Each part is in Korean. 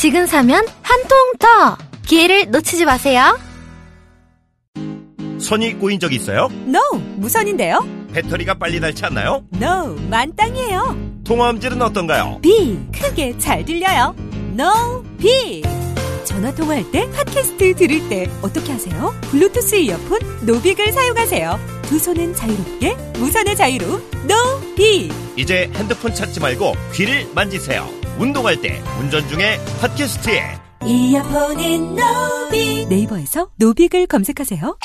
지금 사면 한 통 더! 기회를 놓치지 마세요. 선이 꼬인 적 있어요? No, 무선인데요? 배터리가 빨리 닳지 않나요? No, 만땅이에요. 통화음질은 어떤가요? Big, 크게 잘 들려요. No, Big. 전화 통화할 때, 팟캐스트 들을 때 어떻게 하세요? 블루투스 이어폰 노빅을 사용하세요. 두 손은 자유롭게, 무선의 자유로 No, B. 이제 핸드폰 찾지 말고 귀를 만지세요. 운동할 때, 운전 중에 팟캐스트에 이어폰인 노빅. 네이버에서 노빅을 검색하세요.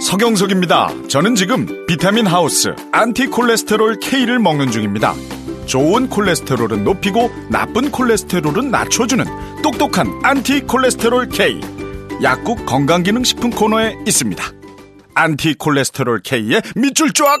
서경석입니다. 저는 지금 비타민 하우스 안티콜레스테롤 K를 먹는 중입니다. 좋은 콜레스테롤은 높이고 나쁜 콜레스테롤은 낮춰주는 똑똑한 안티콜레스테롤 K. 약국 건강기능식품 코너에 있습니다. 안티콜레스테롤 K의 밑줄 쫙!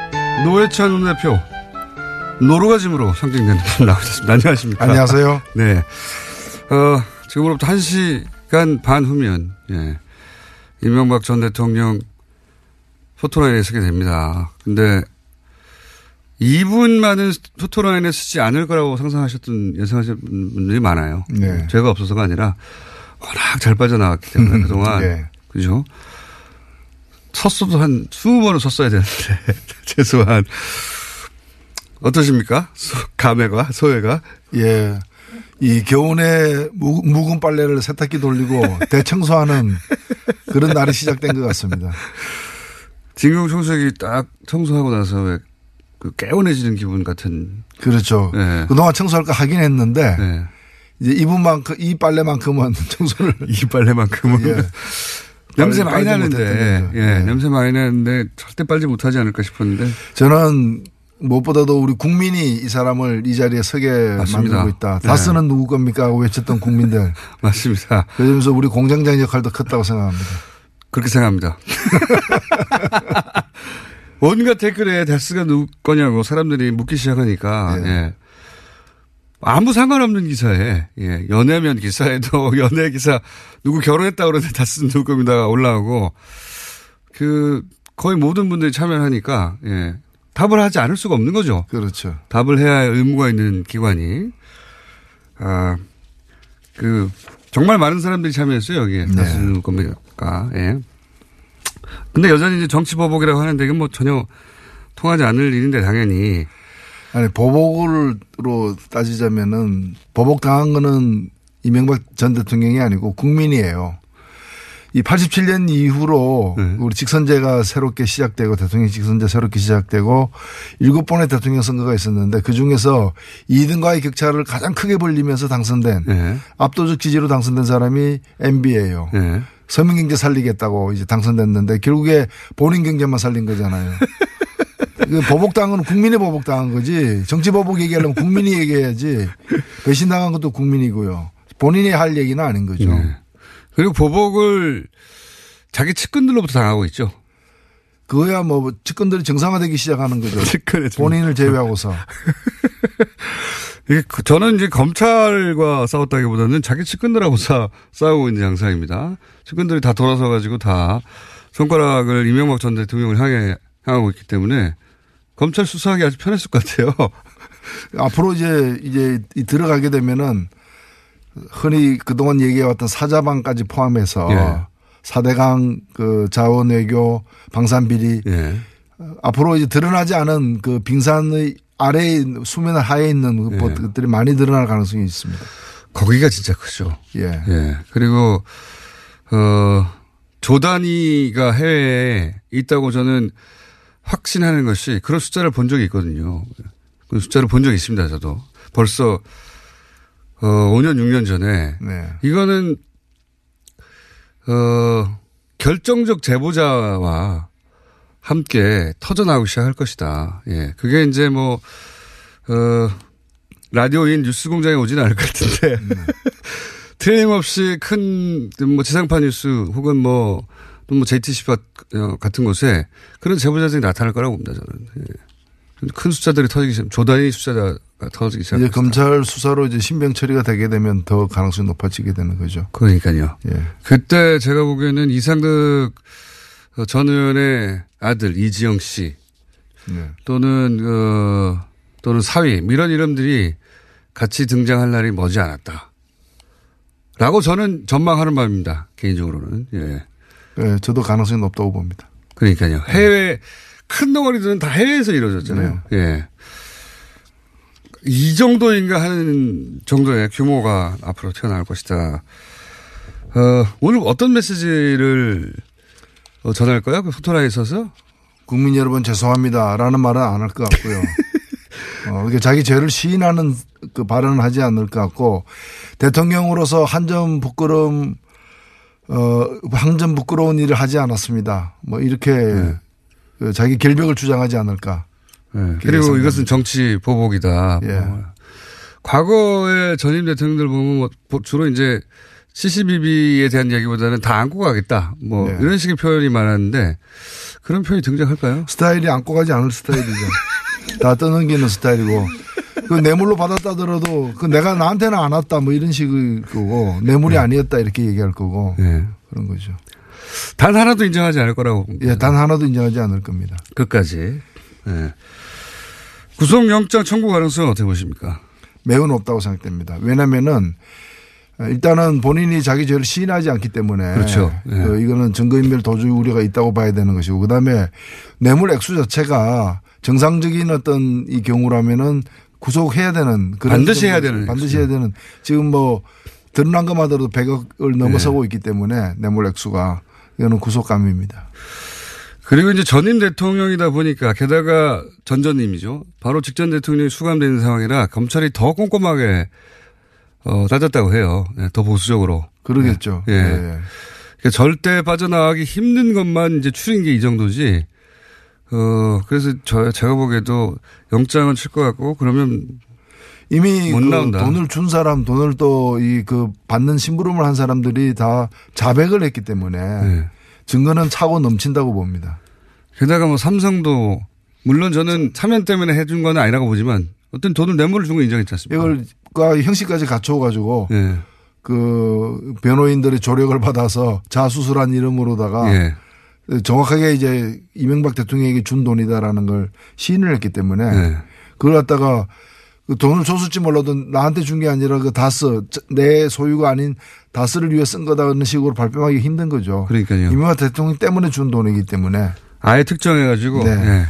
노회찬 원내대표 노루가짐으로 상징되는 분 나오셨습니다. 안녕하십니까? 안녕하세요. 네. 어, 지금으로부터 1시간 반 후면, 예. 이명박 전 대통령 포토라인에 서게 됩니다. 근데 2분만은 포토라인에 쓰지 않을 거라고 상상하셨던, 예상하셨던 분들이 많아요. 네. 죄가 없어서가 아니라 워낙 잘 빠져나왔기 때문에 그동안. 네. 그죠? 섰어도 한 20번은 섰어야 되는데, 최소한. 어떠십니까? 소, 감회가, 소회가? 예. 이 겨우내 묵- 묵은 빨래를 세탁기 돌리고 대청소하는 그런 날이 시작된 것 같습니다. 진공 청소기 딱 청소하고 나서 왜, 그 깨운해지는 기분 같은. 그렇죠. 네. 그동안 청소할까 하긴 했는데 네. 이제 이분만큼 이 빨래만큼은 청소를 이 빨래만큼은. 예. 냄새 많이 나는데. 예, 네. 냄새 많이 나는데 절대 빨지 못하지 않을까 싶었는데. 저는 무엇보다도 우리 국민이 이 사람을 이 자리에 서게 맞습니다. 만들고 있다. 네. 다스는 누구 겁니까? 하고 외쳤던 국민들. 맞습니다. 그러면서 우리 공장장 역할도 컸다고 생각합니다. 그렇게 생각합니다. 온갖 댓글에 다스가 누구 거냐고 사람들이 묻기 시작하니까, 예. 예. 아무 상관없는 기사에, 예. 연애면 기사에도 연애 기사, 누구 결혼했다 그러는데 다스는 누구 겁니다 올라오고, 그, 거의 모든 분들이 참여하니까, 예. 답을 하지 않을 수가 없는 거죠. 그렇죠. 답을 해야 할 의무가 있는 기관이. 아, 그, 정말 많은 사람들이 참여했어요, 여기에. 네. 다스는 겁니까. 예. 근데 여전히 이제 정치 보복이라고 하는데 이건 뭐 전혀 통하지 않을 일인데 당연히. 아니 보복으로 따지자면은 보복 당한 거는 이명박 전 대통령이 아니고 국민이에요. 이 87년 이후로 네. 우리 직선제가 새롭게 시작되고 대통령 직선제 새롭게 시작되고 일곱 번의 대통령 선거가 있었는데 그 중에서 2등과의 격차를 가장 크게 벌리면서 당선된 예. 압도적 지지로 당선된 사람이 MB예요. 예. 서민 경제 살리겠다고 이제 당선됐는데 결국에 본인 경제만 살린 거잖아요. 그 보복당은 국민의 보복당한 거지. 정치 보복 얘기하려면 국민이 얘기해야지. 배신당한 것도 국민이고요. 본인이 할 얘기는 아닌 거죠. 네. 그리고 보복을 자기 측근들로부터 당하고 있죠. 그거야 뭐 측근들이 정상화되기 시작하는 거죠. 측근의 본인을 제외하고서. 이게 그- 저는 이제 검찰과 싸웠다기보다는 자기 측근들하고 싸, 싸우고 있는 양상입니다. 측근들이 다 돌아서 가지고 다 손가락을 이명박 전 대통령을 향해 향하고 있기 때문에 검찰 수사하기 아주 편했을 것 같아요. 앞으로 이제 이제 이 들어가게 되면은 흔히 그동안 얘기해왔던 사자방까지 포함해서 예. 사대강 그 자원 외교 방산 비리 예. 앞으로 이제 드러나지 않은 그 빙산의 아래 수면 하에 있는 그 예. 것들이 많이 드러날 가능성이 있습니다. 거기가 진짜 크죠. 예. 예. 그리고, 어, 조단위가 해외에 있다고 저는 확신하는 것이 그런 숫자를 본 적이 있거든요. 그 숫자를 본 적이 있습니다, 저도. 벌써, 어, 5년, 6년 전에. 네. 이거는, 어, 결정적 제보자와 함께 터져나오기 시작할 것이다. 예. 그게 이제 뭐, 어, 라디오인 뉴스 공장에 오지는 않을 것 같은데. 틀림없이 큰, 뭐, 지상파 뉴스 혹은 뭐, 또 뭐, JTC 같은 곳에 그런 제보자들이 나타날 거라고 봅니다, 저는. 예. 큰 숫자들이 터지기 시작, 조단위 숫자가 터지기 시작. 이제 검찰 수사로 이제 신병 처리가 되게 되면 더 가능성이 높아지게 되는 거죠. 그러니까요. 예. 그때 제가 보기에는 이상득 전 의원의 아들 이지영 씨 네. 또는 어 또는 사위 뭐 이런 이름들이 같이 등장할 날이 머지 않았다. 라고 저는 전망하는 바입니다. 개인적으로는. 예. 예, 저도 가능성이 높다고 봅니다. 그러니까요. 해외 큰 덩어리들은 다 해외에서 이루어졌잖아요. 예. 이 정도인가 하는 정도의 규모가 앞으로 튀어나올 것이다. 어, 오늘 어떤 메시지를 어, 전할까요? 그 포토라에 있어서? 국민 여러분 죄송합니다. 라는 말은 안 할 것 같고요. 어, 이게 자기 죄를 시인하는 그 발언을 하지 않을 것 같고 대통령으로서 한 점 부끄러움 어, 한점 부끄러운 일을 하지 않았습니다. 뭐 이렇게 그 자기 결벽을 주장하지 않을까. 예. 그리고 예상됩니다. 이것은 정치 보복이다. 예. 뭐. 과거의 전임 대통령들 보면 뭐 주로 이제 CCBB에 대한 얘기보다는 다 안고 가겠다. 뭐 네. 이런 식의 표현이 많았는데 그런 표현이 등장할까요? 스타일이 안고 가지 않을 스타일이죠. 다 떠넘기는 스타일이고. 그 뇌물로 받았다더라도 그 내가 나한테는 안 왔다 뭐 이런 식의 거고 뇌물이 아니었다 이렇게 얘기할 거고 예. 그런 거죠. 단 하나도 인정하지 않을 거라고 봅니다. 예, 단 하나도 인정하지 않을 겁니다. 끝까지. 예. 구속영장 청구 가능성은 어떻게 보십니까? 매우 높다고 생각됩니다. 왜냐면은 일단은 본인이 자기 죄를 시인하지 않기 때문에 그렇죠. 예. 그 이거는 증거인멸 도주 우려가 있다고 봐야 되는 것이고 그다음에 뇌물 액수 자체가 정상적인 어떤 이 경우라면은 구속해야 되는 그런 반드시 해야 되는 반드시 해야 되는 지금 뭐 드러난 것만으로도 100억을 넘어서고 있기 때문에 뇌물 액수가 이거는 구속감입니다. 그리고 이제 전임 대통령이다 보니까 게다가 전전임이죠. 바로 직전 대통령이 수감되는 상황이라 검찰이 더 꼼꼼하게 어, 따졌다고 해요. 네, 더 보수적으로. 그러겠죠. 예. 예. 그러니까 절대 빠져나가기 힘든 것만 이제 추린 게 이 정도지. 어, 그래서 저, 제가 보기에도 영장은 칠 것 같고 그러면 이미 못 그. 돈을 준 사람, 돈을 또 이 그 받는 심부름을 한 사람들이 다 자백을 했기 때문에 네. 증거는 차고 넘친다고 봅니다. 게다가 뭐 삼성도 물론 저는 사면 때문에 해준 건 아니라고 보지만 어떤 돈을 뇌물을 준 거 인정했지 않습니까? 이걸 그 형식까지 갖춰가지고 예. 그 변호인들의 조력을 받아서 자수술한 이름으로다가 예. 정확하게 이제 이명박 대통령에게 준 돈이다라는 걸 시인을 했기 때문에 예. 그걸 갖다가 그 돈을 줬을지 몰라도 나한테 준 게 아니라 그 다스 내 소유가 아닌 다스를 위해 쓴 거다는 식으로 발뺌하기 힘든 거죠. 그러니까요. 이명박 대통령 때문에 준 돈이기 때문에 아예 특정해가지고 네. 예.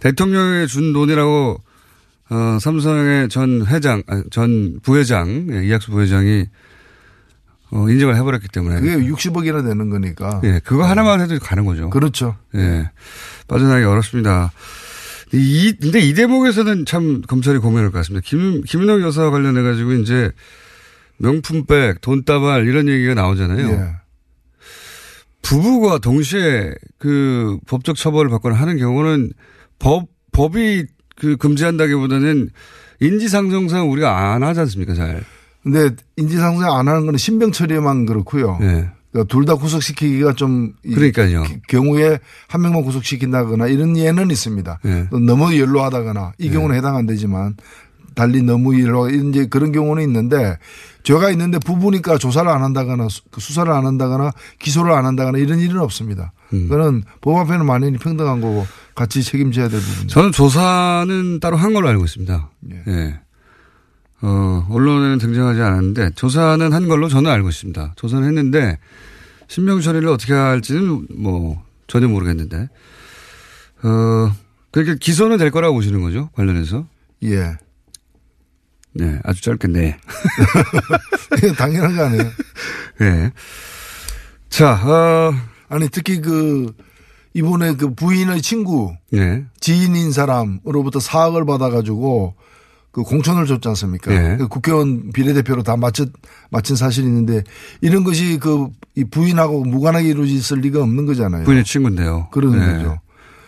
대통령이 준 돈이라고 어, 삼성의 전 회장, 아니, 전 부회장, 예, 이학수 부회장이 어, 인정을 해버렸기 때문에. 그게 60억이나 되는 거니까. 예, 그거 하나만 해도 가는 거죠. 그렇죠. 예. 빠져나가기 어렵습니다. 이, 근데 이 대목에서는 참 검찰이 고민할 것 같습니다. 김, 김인호 여사와 관련해가지고 이제 명품백, 돈다발 이런 얘기가 나오잖아요. 예. 부부가 동시에 그 법적 처벌을 받거나 하는 경우는 법, 법이 그 금지한다기보다는 인지상정상 우리가 안 하지 않습니까, 잘. 근데 인지상정 안 하는 거는 신병 처리만 그렇고요. 예. 둘다 구속시키기가 좀이 그러니까요. 기- 경우에 한 명만 구속시킨다거나 이런 예는 있습니다. 예. 또 너무 연로하다거나 이 경우는 해당 안 되지만 달리 너무 연로 이제 그런 경우는 있는데 죄가 있는데 부부니까 조사를 안 한다거나 수- 그 수사를 안 한다거나 기소를 안 한다거나 이런 일은 없습니다. 음. 그거는 법 앞에는 만인이 평등한 거고 같이 책임져야 될 부분입니다. 저는 조사는 따로 한 걸로 알고 있습니다. 예. 예. 어, 언론에는 등장하지 않았는데 조사는 한 걸로 저는 알고 있습니다. 조사는 했는데 신명 처리를 어떻게 할지는 뭐 전혀 모르겠는데 어 그렇게 기소는 될 거라고 보시는 거죠 관련해서? 예. 네, 아주 짧게 네. 당연한 거 아니에요? 네. 자, 어. 아니 특히 그 이번에 그 부인의 친구 네. 지인인 사람으로부터 사억을 받아가지고 그 공천을 줬지 않습니까? 네. 그 국회의원 비례대표로 다 마친, 마친 사실이 있는데 이런 것이 그이 부인하고 무관하게 이루어질 리가 없는 거잖아요. 부인의 친구인데요. 그런 네. 거죠.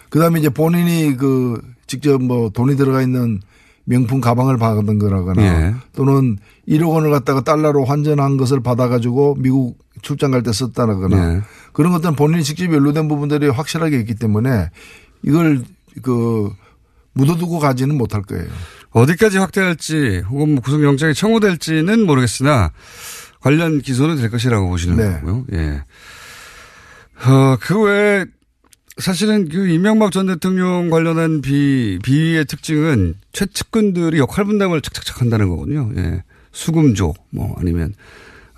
그 다음에 이제 본인이 그 직접 뭐 돈이 들어가 있는 명품 가방을 받은 거라거나 예. 또는 1억 원을 갖다가 달러로 환전한 것을 받아가지고 미국 출장 갈 때 썼다거나 예. 그런 것들은 본인이 직접 연루된 부분들이 확실하게 있기 때문에 이걸 그 묻어두고 가지는 못할 거예요. 어디까지 확대할지 혹은 뭐 구속영장이 청구될지는 모르겠으나 관련 기소는 될 것이라고 보시는 네. 거고요. 예. 어, 그 외에 사실은 그 이명박 전 대통령 관련한 비, 비위의 특징은 최측근들이 역할 분담을 착착착 한다는 거거든요. 예. 수금조, 뭐 아니면,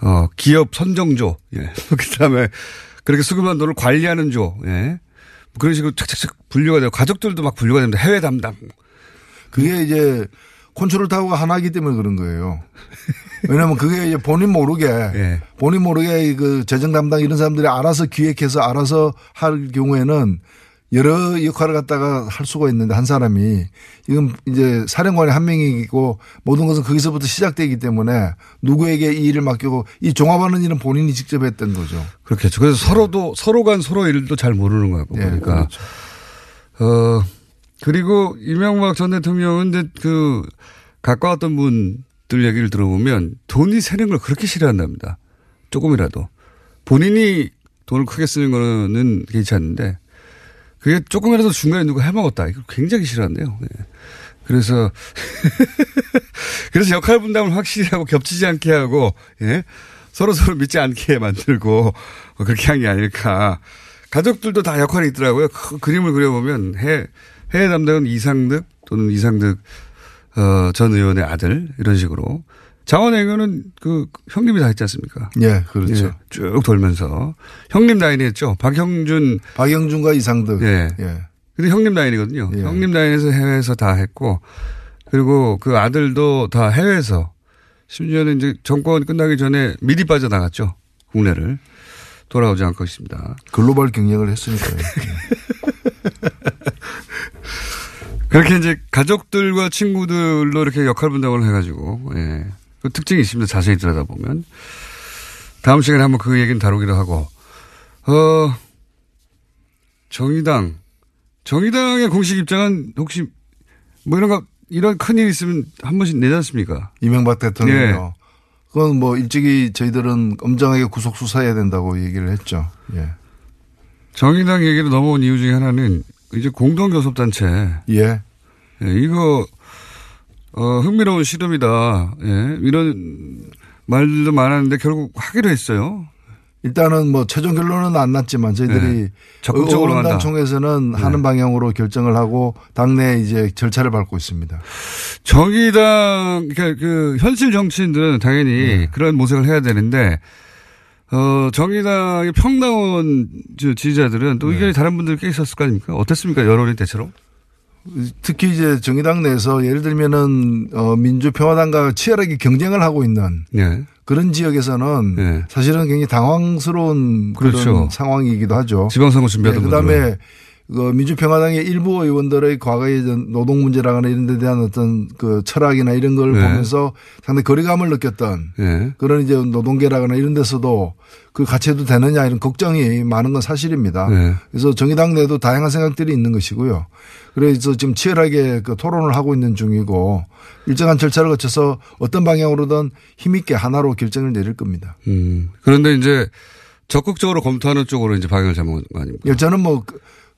어, 기업 선정조, 예. 그 다음에 그렇게 수금한 돈을 관리하는 조, 예. 그런 식으로 착착착 분류가 되고 가족들도 막 분류가 됩니다. 해외 담당. 그게 이제 콘트롤 타워가 하나이기 때문에 그런 거예요. 왜냐하면 그게 이제 본인 모르게 예. 본인 모르게 그 재정 담당 이런 사람들이 알아서 기획해서 알아서 할 경우에는 여러 역할을 갖다가 할 수가 있는데 한 사람이 이건 이제 사령관이 한 명이고 모든 것은 거기서부터 시작되기 때문에 누구에게 이 일을 맡기고 이 종합하는 일은 본인이 직접 했던 거죠. 그렇겠죠. 그래서 서로도 서로 간 서로 일도 잘 모르는 거 같고 예, 보니까 그렇죠. 어 그리고 이명박 전 대통령은 이제 그 가까웠던 분들 얘기를 들어보면 돈이 새는 걸 그렇게 싫어한답니다. 조금이라도 본인이 돈을 크게 쓰는 거는 괜찮은데 그게 조금이라도 중간에 누가 해먹었다. 이걸 굉장히 싫어한대요. 예. 그래서 그래서 역할 분담을 확실히 하고 겹치지 않게 하고 예? 서로 서로 믿지 않게 만들고 뭐 그렇게 한 게 아닐까. 가족들도 다 역할이 있더라고요. 그 그림을 그려보면 해 해외 담당은 이상득 또는 이상득 어, 전 의원의 아들 이런 식으로 장원외교는 그 형님이 다 했지 않습니까? 예, 그렇죠. 예, 쭉 돌면서 형님 라인이 했죠. 박형준, 박영준과 이상득. 예. 예. 근데 형님 라인이거든요. 예. 형님 라인에서 해외에서 다 했고 그리고 그 아들도 다 해외에서 심지어는 이제 정권 끝나기 전에 미리 빠져나갔죠. 국내를 돌아오지 않고 있습니다. 글로벌 경영을 했으니까요. 그렇게 이제 가족들과 친구들로 이렇게 역할 분담을 해가지고 예. 그 특징이 있습니다. 자세히 들여다보면 다음 시간에 한번 그 얘기는 다루기로 하고 어 정의당 정의당의 공식 입장은 혹시 뭐 이런 거 이런 큰일 있으면 한 번씩 내지 않습니까? 이명박 대통령이요. 예. 그건 뭐 일찍이 저희들은 엄정하게 구속 수사해야 된다고 얘기를 했죠. 예. 정의당 얘기로 넘어온 이유 중에 하나는 이제 공동교섭단체. 예. 예, 이거, 어, 흥미로운 실험이다. 예, 이런 말들도 많았는데 결국 하기로 했어요. 일단은 뭐 최종 결론은 안 났지만 저희들이 네. 적극적으로. 의원단 총회에서는 네. 하는 방향으로 결정을 하고 당내 이제 절차를 밟고 있습니다. 정의당, 그러니까 그 현실 정치인들은 당연히 그런 모색을 해야 되는데, 어, 정의당의 평당원 저 지지자들은 또 의견이 다른 분들 꽤 있었을 거 아닙니까? 어땠습니까? 여론이 대체로? 특히 이제 정의당 내에서 예를 들면은 어 민주평화당과 치열하게 경쟁을 하고 있는 예. 그런 지역에서는 네. 사실은 굉장히 당황스러운 그런 그렇죠. 상황이기도 하죠. 지방선거 준비하던 네, 그다음에 그 민주평화당의 일부 의원들의 과거의 전 노동 문제라거나 이런 데 대한 어떤 그 철학이나 이런 걸 네. 보면서 상당히 거리감을 느꼈던 예. 그런 이제 노동계라거나 이런 데서도 그 같이 해도 되느냐 이런 걱정이 많은 건 사실입니다. 네. 그래서 정의당 내에도 다양한 생각들이 있는 것이고요. 그래서 지금 치열하게 그 토론을 하고 있는 중이고 일정한 절차를 거쳐서 어떤 방향으로든 힘있게 하나로 결정을 내릴 겁니다. 음. 그런데 이제 적극적으로 검토하는 쪽으로 이제 방향을 잡은 거 아닙니까? 예, 저는 뭐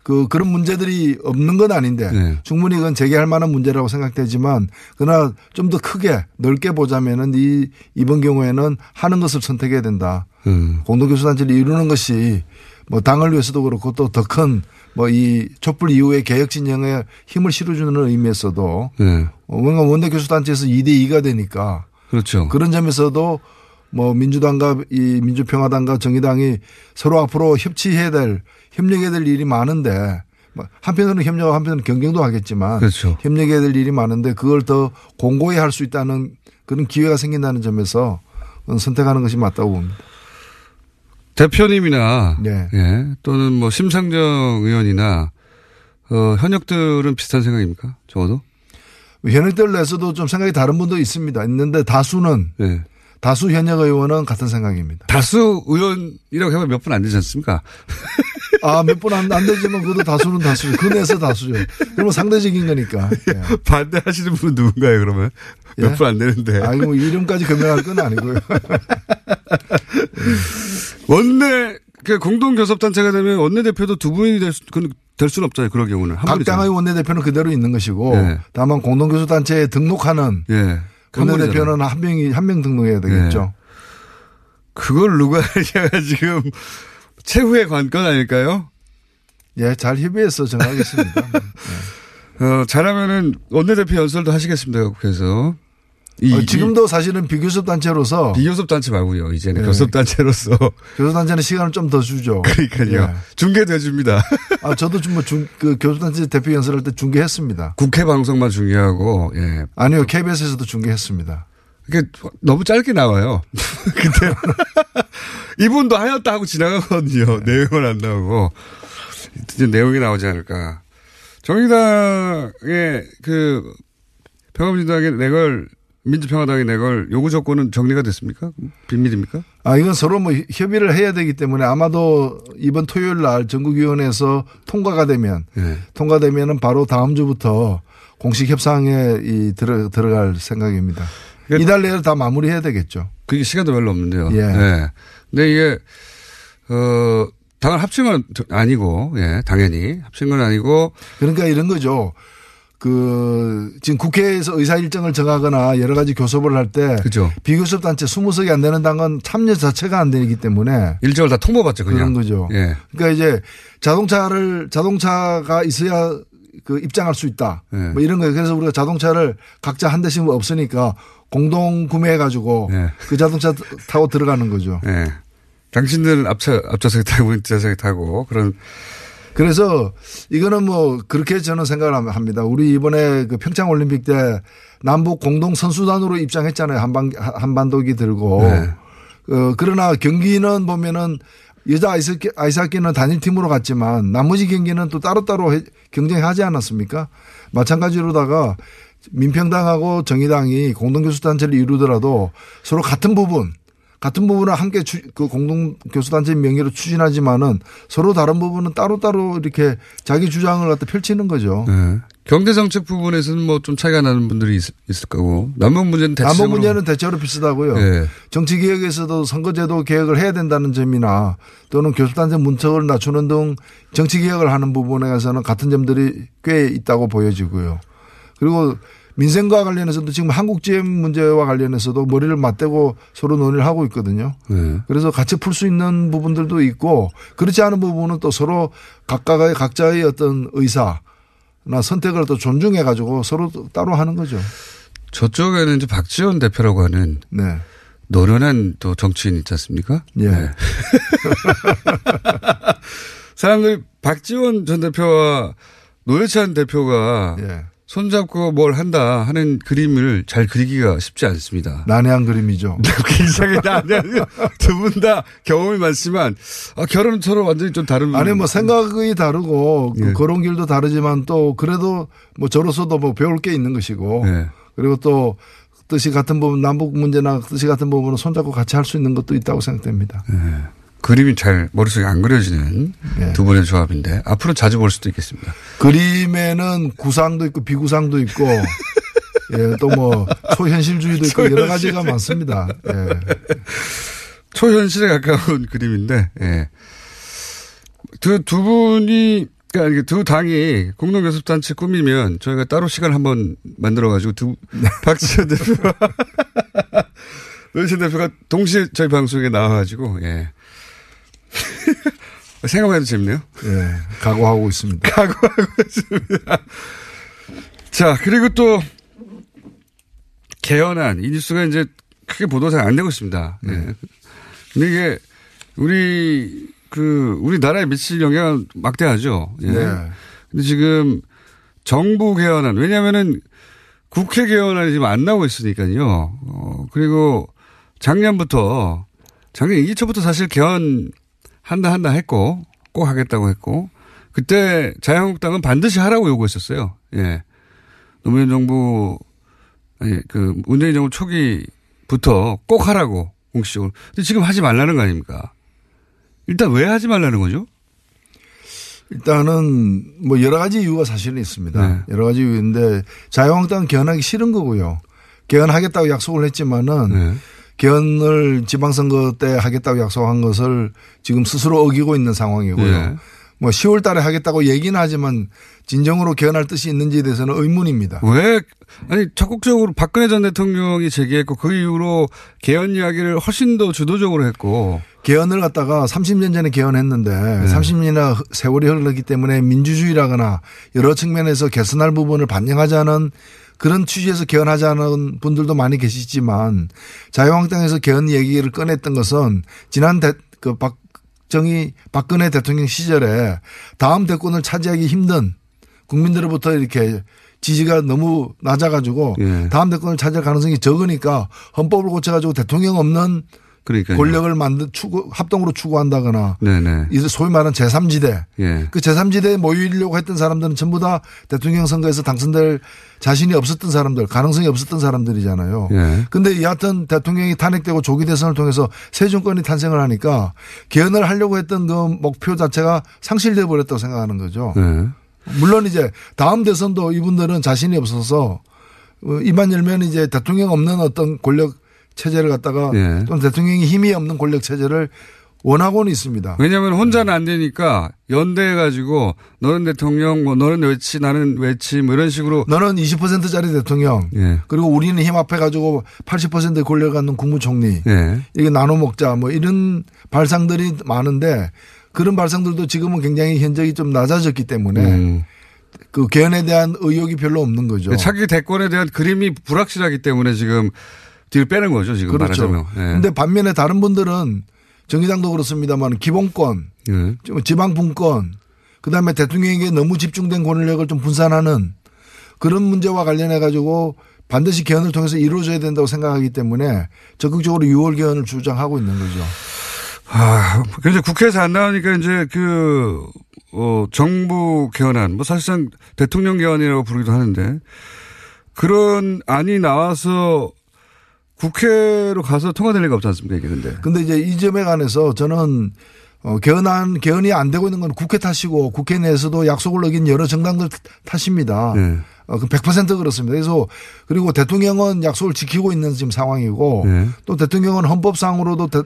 그 그런 문제들이 없는 건 아닌데 네. 충분히 그건 제기할 만한 문제라고 생각되지만 그러나 좀 더 크게 넓게 보자면은 이 이번 경우에는 하는 것을 선택해야 된다. 음. 공동교수단체를 이루는 것이 뭐 당을 위해서도 그렇고 또 더 큰 뭐 이 촛불 이후의 개혁 진영에 힘을 실어주는 의미에서도 네. 어, 뭔가 원내 교수단체에서 2대 2가 되니까 그렇죠. 그런 점에서도 뭐 민주당과 이 민주평화당과 정의당이 서로 앞으로 협치해야 될 협력해야 될 일이 많은데 뭐 한편으로는 협력 한편으로는 경쟁도 하겠지만 그렇죠. 협력해야 될 일이 많은데 그걸 더 공고히 할 수 있다는 그런 기회가 생긴다는 점에서 선택하는 것이 맞다고 봅니다. 대표님이나 네. 예, 또는 뭐 심상정 의원이나 어, 현역들은 비슷한 생각입니까? 적어도? 현역들 내에서도 좀 생각이 다른 분도 있습니다. 있는데 다수는 예. 다수 현역 의원은 같은 생각입니다. 다수 의원이라고 해봐 몇분 안 되지 않습니까? 아, 몇 분 안, 안 되지만 그래도 다수는 다수죠. 그 내에서 다수죠. 그러면 상대적인 거니까. 예. 반대하시는 분은 누군가요, 그러면? 예? 몇분 안 되는데. 아이고, 뭐 이름까지 금명할 건 아니고요. 원내, 그 공동교섭단체가 되면 원내대표도 두 분이 될, 수, 그- 될 수는 없잖아요. 그런 경우는. 한 각. 당의 원내대표는 그대로 있는 것이고 예. 다만 공동교섭단체에 등록하는 예. 한 원내대표는. 한 명이, 한 명 등록해야 되겠죠. 그걸 누가 하냐가 지금 최후의 관건 아닐까요? 예, 잘 협의해서 정하겠습니다. 어, 잘하면은 원내대표 연설도 하시겠습니다. 국회에서. 이, 어, 지금도 사실은 비교섭 단체로서 비교섭 단체 말고요. 이제는 예. 교섭 단체로서. 교섭 단체는 시간을 좀 더 주죠. 그러니까요. 예. 중계도 해줍니다. 아, 저도 좀뭐 중, 그 교섭 단체 대표 연설할 때 중계했습니다. 국회 방송만 중요하고, 예. 아니요, KBS에서도 중계했습니다. 그게 너무 짧게 나와요. 근데 이분도 하였다 하고 지나가거든요. 내용은 안 나오고. 이제 내용이 나오지 않을까. 정의당의 그 평화민주당의 내걸 민주평화당의 내걸 요구 조건은 정리가 됐습니까? 비밀입니까? 아, 이건 서로 뭐 협의를 해야 되기 때문에 아마도 이번 토요일 날 전국위원회에서 통과가 되면 네. 통과되면은 바로 다음 주부터 공식 협상에 이 들어, 들어갈 생각입니다. 그러니까 이달 내에 다 마무리해야 되겠죠. 그게 시간도 별로 없는데요. 예. 네. 근데 이게 어 당을 합친 건 아니고, 예, 당연히 합친 건 아니고. 그러니까 이런 거죠. 그 지금 국회에서 의사 일정을 정하거나 여러 가지 교섭을 할때 그죠. 비교섭 단체 20석이 안 되는 당은 참여 자체가 안 되기 때문에 일정을 다 통보받죠, 그냥. 그런 거죠. 예. 그러니까 이제 자동차를 자동차가 있어야 그 입장할 수 있다. 예. 뭐 이런 거예요. 그래서 우리가 자동차를 각자 한 대씩 없으니까 공동 구매해 가지고 예. 그 자동차 타고 들어가는 거죠. 예. 당신들은 앞차, 앞좌석에 타고, 뒷좌석에 타고, 그런. 그래서 이거는 뭐 그렇게 저는 생각을 합니다. 우리 이번에 그 평창 올림픽 때 남북 공동 선수단으로 입장했잖아요. 한반 한반도기 들고. 네. 어 그러나 경기는 보면은 여자 아이스하키, 아이스하키는 단일 팀으로 갔지만 나머지 경기는 또 따로따로 해- 경쟁하지 않았습니까? 마찬가지로다가 민평당하고 정의당이 공동교수단체를 이루더라도 서로 같은 부분 같은 부분을 함께 추, 그 공동 교수단체 명의로 추진하지만은 서로 다른 부분은 따로따로 이렇게 자기 주장을 갖다 펼치는 거죠. 예. 경제 정책 부분에서는 뭐 좀 차이가 나는 분들이 있, 을 거고. 남북 문제는 대체적으로. 남북 문제는 대체로 비슷하고요. 예. 정치 개혁에서도 선거제도 개혁을 해야 된다는 점이나 또는 교섭단체 문턱을 낮추는 등 정치 개혁을 하는 부분에서는 같은 점들이 꽤 있다고 보여지고요. 그리고 민생과 관련해서도 지금 한국 GM 문제와 관련해서도 머리를 맞대고 서로 논의를 하고 있거든요. 예. 그래서 같이 풀 수 있는 부분들도 있고 그렇지 않은 부분은 또 서로 각각의 각자의 어떤 의사 나 선택을 또 존중해 가지고 서로 또 따로 하는 거죠. 저쪽에는 이제 박지원 대표라고 하는 네. 노련한 또 정치인 있지 않습니까? 예. 네. 사람들이 박지원 전 대표와 노회찬 대표가 예. 손잡고 뭘 한다 하는 그림을 잘 그리기가 쉽지 않습니다. 난해한 그림이죠. 굉장히 난해한 두분 다 경험이 많지만 아, 결혼은 서로 완전히 좀 다른 아니 뭐 생각이 다르고 그 예. 걸어온 길도 다르지만 또 그래도 뭐 저로서도 뭐 배울 게 있는 것이고 예. 그리고 또 뜻이 같은 부분 남북 문제나 뜻이 같은 부분은 손잡고 같이 할 수 있는 것도 있다고 생각됩니다. 그림이 잘 머릿속에 안 그려지는 예. 두 분의 조합인데 앞으로 자주 볼 수도 있겠습니다. 그림에는 구상도 있고 비구상도 있고 예, 또 뭐 초현실주의도 있고 여러 가지가 많습니다. 예. 초현실에 가까운 그림인데, 예. 그두 분이, 그러니까 두 당이 공동교섭단체 꾸미면 저희가 따로 시간 한번 만들어가지고 두, 박지원 대표와 노희찬 대표가 동시에 저희 방송에 나와가지고, 예. 생각만 해도 재밌네요. 예, 각오하고 있습니다. 각오하고 있습니다. 자, 그리고 또, 개헌안. 이 뉴스가 이제 크게 보도가 잘안 되고 있습니다. 네. 근데 이게 우리 그 우리나라에 미칠 영향은 막대하죠. 예. 네. 근데 지금 정부 개헌안 왜냐하면은 국회 개헌안이 지금 안 나오고 있으니까요. 어, 그리고 작년부터 작년 이기초부터 사실 개헌 한다 한다 했고 꼭 하겠다고 했고 그때 자유한국당은 반드시 하라고 요구했었어요. 예. 노무현 정부 아니 그 문재인 정부 초기부터 꼭 하라고 공식적으로. 근데 지금 하지 말라는 거 아닙니까? 일단 왜 하지 말라는 거죠? 일단은 뭐 여러 가지 이유가 사실은 있습니다. 네. 여러 가지 이유인데 자유한국당은 개헌하기 싫은 거고요. 개헌하겠다고 약속을 했지만은 네. 개헌을 지방선거 때 하겠다고 약속한 것을 지금 스스로 어기고 있는 상황이고요. 네. 뭐 10월 달에 하겠다고 얘기는 하지만 진정으로 개헌할 뜻이 있는지에 대해서는 의문입니다. 왜 아니 적극적으로 박근혜 전 대통령이 제기했고 그 이후로 개헌 이야기를 훨씬 더 주도적으로 했고 개헌을 갖다가 30년 전에 개헌했는데 네. 30년이나 세월이 흘렀기 때문에 민주주의라거나 여러 측면에서 개선할 부분을 반영하자는 그런 취지에서 개헌하자는 분들도 많이 계시지만 자유한국당에서 개헌 얘기를 꺼냈던 것은 지난 대, 그 박정희 박근혜 대통령 시절에 다음 대권을 차지하기 힘든 국민들로부터 이렇게 지지가 너무 낮아가지고 예. 다음 대권을 차지할 가능성이 적으니까 헌법을 고쳐가지고 대통령 없는 그러니까 권력을 만든 추구 합동으로 추구한다거나 네네. 이 소위 말하는 제3지대 예. 그 제3지대에 모이려고 했던 사람들은 전부 다 대통령 선거에서 당선될 자신이 없었던 사람들 가능성이 없었던 사람들이잖아요. 예. 근데 여하튼 대통령이 탄핵되고 조기 대선을 통해서 새 정권이 탄생을 하니까 개헌을 하려고 했던 그 목표 자체가 상실돼 버렸다고 생각하는 거죠. 네. 물론 이제 다음 대선도 이분들은 자신이 없어서 어, 입만 열면 이제 대통령 없는 어떤 권력 체제를 갖다가 예. 또는 대통령이 힘이 없는 권력 체제를 원하고는 있습니다. 왜냐하면 혼자는 안 되니까 연대해가지고 너는 대통령, 뭐 너는 외치, 나는 외치, 뭐 이런 식으로 너는 20%짜리 대통령 예. 그리고 우리는 힘 앞에 가지고 80%의 권력을 갖는 국무총리 예. 이게 나눠 먹자 뭐 이런 발상들이 많은데 그런 발상들도 지금은 굉장히 현저히 좀 낮아졌기 때문에 음. 그 개헌에 대한 의욕이 별로 없는 거죠. 차기 대권에 대한 그림이 불확실하기 때문에 지금 뒤를 빼는 거죠, 지금 그렇죠. 말하자면. 예. 근데 반면에 다른 분들은 정의당도 그렇습니다만 기본권, 예. 지방 분권, 그다음에 대통령에게 너무 집중된 권력을 좀 분산하는 그런 문제와 관련해 가지고 반드시 개헌을 통해서 이루어져야 된다고 생각하기 때문에 적극적으로 6월 개헌을 주장하고 있는 거죠. 아, 근데 국회에서 안 나오니까 이제 그, 어, 정부 개헌안, 뭐 사실상 대통령 개헌이라고 부르기도 하는데 그런 안이 나와서 국회로 가서 통과될 리가 없지 않습니까, 이게 근데. 근데 이제 이 점에 관해서 저는 어, 개헌안, 개헌이 안 되고 있는 건 국회 탓이고 국회 내에서도 약속을 어긴 여러 정당들 탓입니다. 네. 어, 그100% 그렇습니다. 그래서 그리고 대통령은 약속을 지키고 있는 지금 상황이고 네. 또 대통령은 헌법상으로도 대,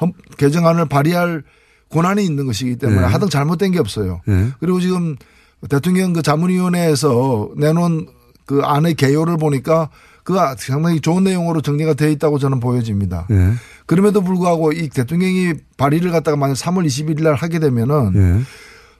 헌, 개정안을 발의할 권한이 있는 것이기 때문에 네. 하등 잘못된 게 없어요. 네. 그리고 지금 대통령 그 자문위원회에서 내놓은 그 안의 개요를 보니까 그 상당히 좋은 내용으로 정리가 되어 있다고 저는 보여집니다. 예. 그럼에도 불구하고 이 대통령이 발의를 갖다가 만약 3월 21일 날 하게 되면은 예.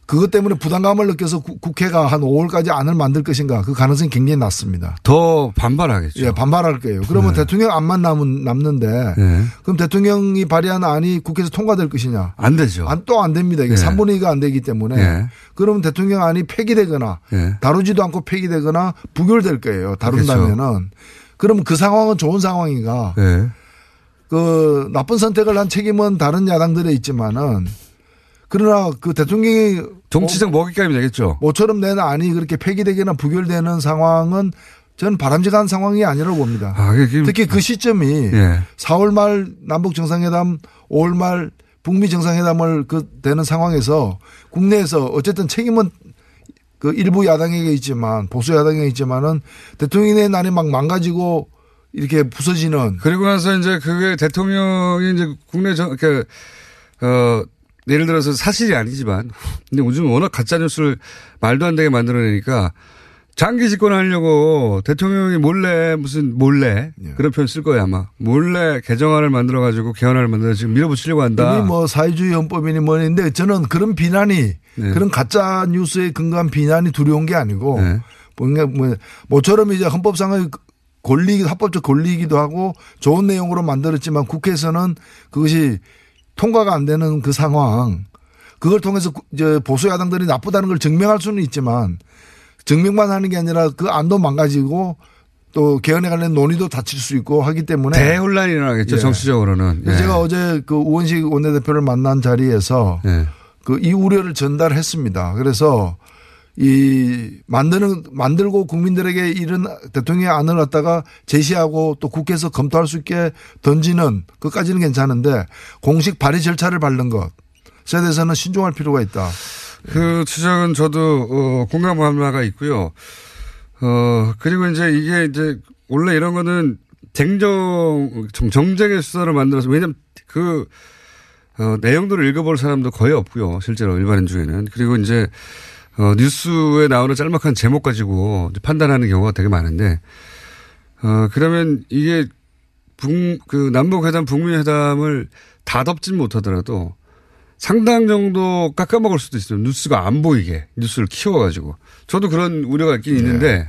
그것 때문에 부담감을 느껴서 구- 국회가 한 5월까지 안을 만들 것인가 그 가능성이 굉장히 낮습니다. 더 반발하겠죠. 예, 반발할 거예요. 그러면 네. 대통령 안만 남은, 남는데 예. 그럼 대통령이 발의한 안이 국회에서 통과될 것이냐? 안 되죠. 또안 됩니다. 이게 예. 3분의 2가 안 되기 때문에 예. 그러면 대통령 안이 폐기되거나 예. 다루지도 않고 폐기되거나 부결될 거예요. 다룬다면은 그러면 그 상황은 좋은 상황인가? 예. 그 나쁜 선택을 한 책임은 다른 야당들에 있지만은 그러나 그 대통령이 정치적 먹잇감이 되겠죠. 모처럼 낸 안이 그렇게 폐기되거나 부결되는 상황은 저는 바람직한 상황이 아니라고 봅니다. 아, 특히 그 시점이 예. 4월 말 남북 정상회담, 5월 말 북미 정상회담을 그 되는 상황에서 국내에서 어쨌든 책임은 그 일부 야당에게 있지만 보수 야당에 있지만은 대통령이 낸 안이 막 망가지고 이렇게 부서지는 그리고 나서 이제 그게 대통령이 이제 국내 정, 그, 어, 예를 들어서 사실이 아니지만, 근데 요즘 워낙 가짜 뉴스를 말도 안 되게 만들어내니까 장기 집권하려고 대통령이 몰래 무슨 몰래 예. 그런 표현 쓸 거예요 아마 몰래 개정안을 만들어 가지고 개헌안을 만들어 지금 밀어붙이려고 한다. 이미 뭐 사회주의 헌법이니 뭐인데 저는 그런 비난이 네. 그런 가짜 뉴스에 근거한 비난이 두려운 게 아니고 네. 뭔가 뭐 모처럼 이제 헌법상의 권리 합법적 권리이기도 하고 좋은 내용으로 만들었지만 국회에서는 그것이 통과가 안 되는 그 상황 그걸 통해서 구- 이제 보수 야당들이 나쁘다는 걸 증명할 수는 있지만 증명만 하는 게 아니라 그 안도 망가지고 또 개헌에 관련 논의도 다칠 수 있고 하기 때문에 대혼란이 일어나겠죠, 예. 정치적으로는. 예. 제가 어제 그 우원식 원내대표를 만난 자리에서 예. 그이 우려를 전달했습니다. 그래서 이 만드는 만들고 국민들에게 이런 대통령의 안을 갖다가 제시하고 또 국회에서 검토할 수 있게 던지는 것까지는 괜찮은데 공식 발의 절차를 밟는 것에 대해서는 신중할 필요가 있다. 그 지적은 저도 어, 공감할 바가 있고요. 어 그리고 이제 이게 이제 원래 이런 거는 쟁정 정- 정쟁의 수사를 만들어서 왜냐면 그 어, 내용들을 읽어볼 사람도 거의 없고요. 실제로 일반인 중에는 그리고 이제 어, 뉴스에 나오는 짤막한 제목 가지고 판단하는 경우가 되게 많은데 어 그러면 이게 북, 그 남북회담 북미회담을 다 덮진 못하더라도 상당 정도 깎아먹을 수도 있어요. 뉴스가 안 보이게 뉴스를 키워가지고 저도 그런 우려가 있긴 있는데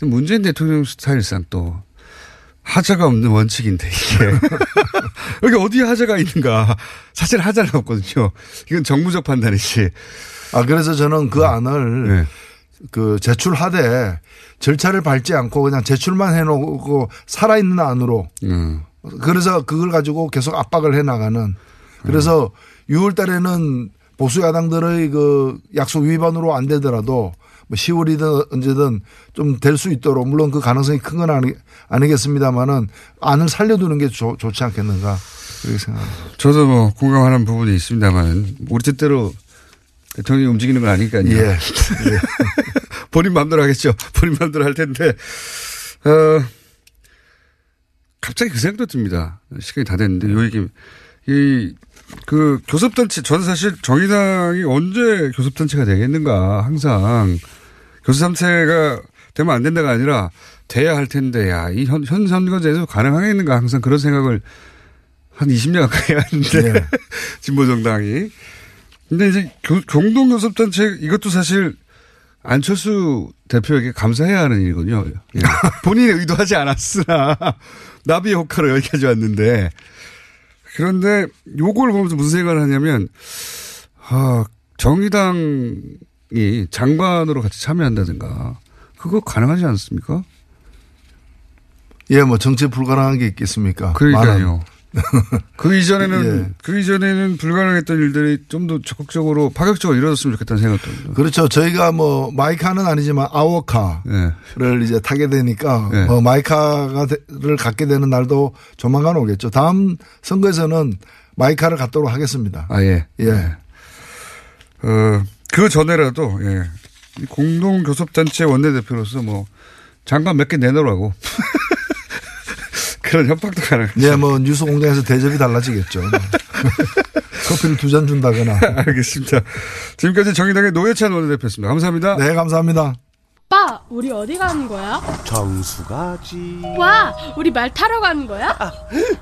문재인 대통령 스타일상 또 하자가 없는 원칙인데 이게. 여기 어디에 하자가 있는가. 사실 하자가 없거든요. 이건 정무적 판단이지. 아 그래서 저는 그 안을 그 제출하되 절차를 밟지 않고 그냥 제출만 해놓고 살아있는 안으로. 음. 그래서 그걸 가지고 계속 압박을 해 나가는. 그래서 6월 달에는 보수 야당들의 그 약속 위반으로 안 되더라도 뭐 10월이든 언제든 좀 될 수 있도록 물론 그 가능성이 큰 건 아니, 아니겠습니다만은 안을 살려두는 게 좋, 좋지 않겠는가 그렇게 생각합니다. 저도 뭐 공감하는 부분이 있습니다만 우리 뜻대로 대통령이 움직이는 건 아니니까요. 예. 본인 마음대로 하겠죠. 본인 마음대로 할 텐데 어, 갑자기 그 생각도 듭니다. 시간이 다 됐는데 요 얘기 이 그 교섭단체 저는 사실 정의당이 언제 교섭단체가 되겠는가 항상 교섭단체가 되면 안 된다가 아니라 돼야 할 텐데 야이 현, 현 선거제에서 가능하겠는가 항상 그런 생각을 한 20년 가까이 하는데 네. 진보 정당이 근데 이제 교- 공동 교섭단체 이것도 사실 안철수 대표에게 감사해야 하는 일이군요. 예. 본인이 의도하지 않았으나 나비 효과로 여기까지 왔는데 그런데 요걸 보면서 무슨 생각을 하냐면 아, 정의당 이 장관으로 같이 참여한다든가 그거 가능하지 않습니까? 예, 뭐 정치 불가능한 게 있겠습니까? 그러니까요. 그 이전에는 예. 그 이전에는 불가능했던 일들이 좀 더 적극적으로 파격적으로 이루어졌으면 좋겠다는 생각도 듭니다. 그렇죠. 저희가 뭐 마이카는 아니지만 아워카를 예. 이제 타게 되니까 네. 뭐 마이카를 갖게 되는 날도 조만간 오겠죠. 다음 선거에서는 마이카를 갖도록 하겠습니다. 아 예. 예. 어, 그 전에라도, 예. 이 공동 교섭단체 원내대표로서 뭐, 장관 몇 개 내놓으라고. 그런 협박도 가능하죠. 네, 뭐 뉴스 공장에서 대접이 달라지겠죠. 커피를 두 잔 준다거나. 알겠습니다. 지금까지 정의당의 노회찬 원내대표였습니다. 감사합니다. 네, 감사합니다. 오빠, 우리 어디 가는 거야? 정수 가지. 와, 우리 말 타러 가는 거야?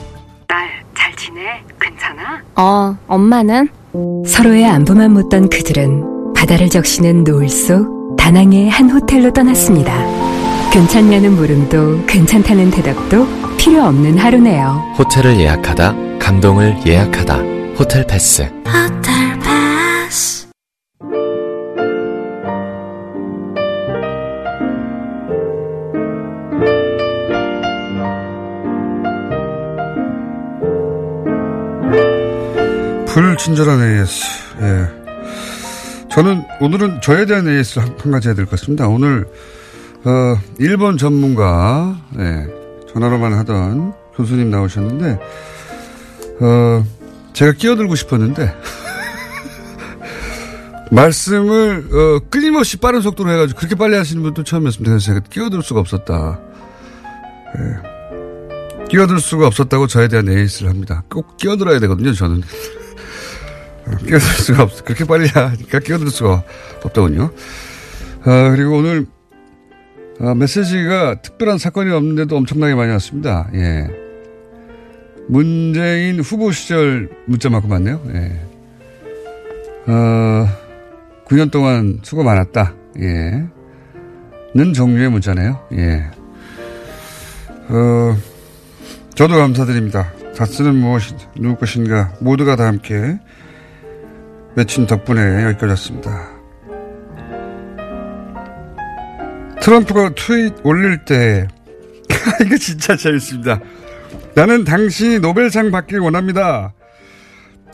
딸, 잘 지내? 괜찮아? 어, 엄마는? 서로의 안부만 묻던 그들은 바다를 적시는 노을 속 다낭의 한 호텔로 떠났습니다. 괜찮냐는 물음도 괜찮다는 대답도 필요 없는 하루네요. 호텔을 예약하다, 감동을 예약하다. 호텔 패스. 호텔 친절한 AS. 예. 저는 오늘은 저에 대한 AS 한, 한 가지 해야 될 것 같습니다. 오늘 어, 일본 전문가 예, 전화로만 하던 교수님 나오셨는데 어, 제가 끼어들고 싶었는데 말씀을 어, 끊임없이 빠른 속도로 해가지고 그렇게 빨리 하시는 분도 처음이었습니다. 그래서 제가 끼어들 수가 없었다. 예. 끼어들 수가 없었다고 저에 대한 에이스를 합니다. 꼭 끼어들어야 되거든요, 저는. 끼어들 수가 없어. 그렇게 빨리 하니까 끼어들 수가 없더군요. 아, 그리고 오늘, 아, 메시지가 특별한 사건이 없는데도 엄청나게 많이 왔습니다. 예. 문재인 후보 시절 문자 많고 많네요. 예. 어, 9년 동안 수고 많았다. 예. 는 종류의 문자네요. 예. 어, 저도 감사드립니다. 다스는 무엇이, 누구 것인가, 모두가 다 함께 맺힌 덕분에 여기까지 왔습니다. 트럼프가 트윗 올릴 때, 이거 진짜 재밌습니다. 나는 당신이 노벨상 받길 원합니다.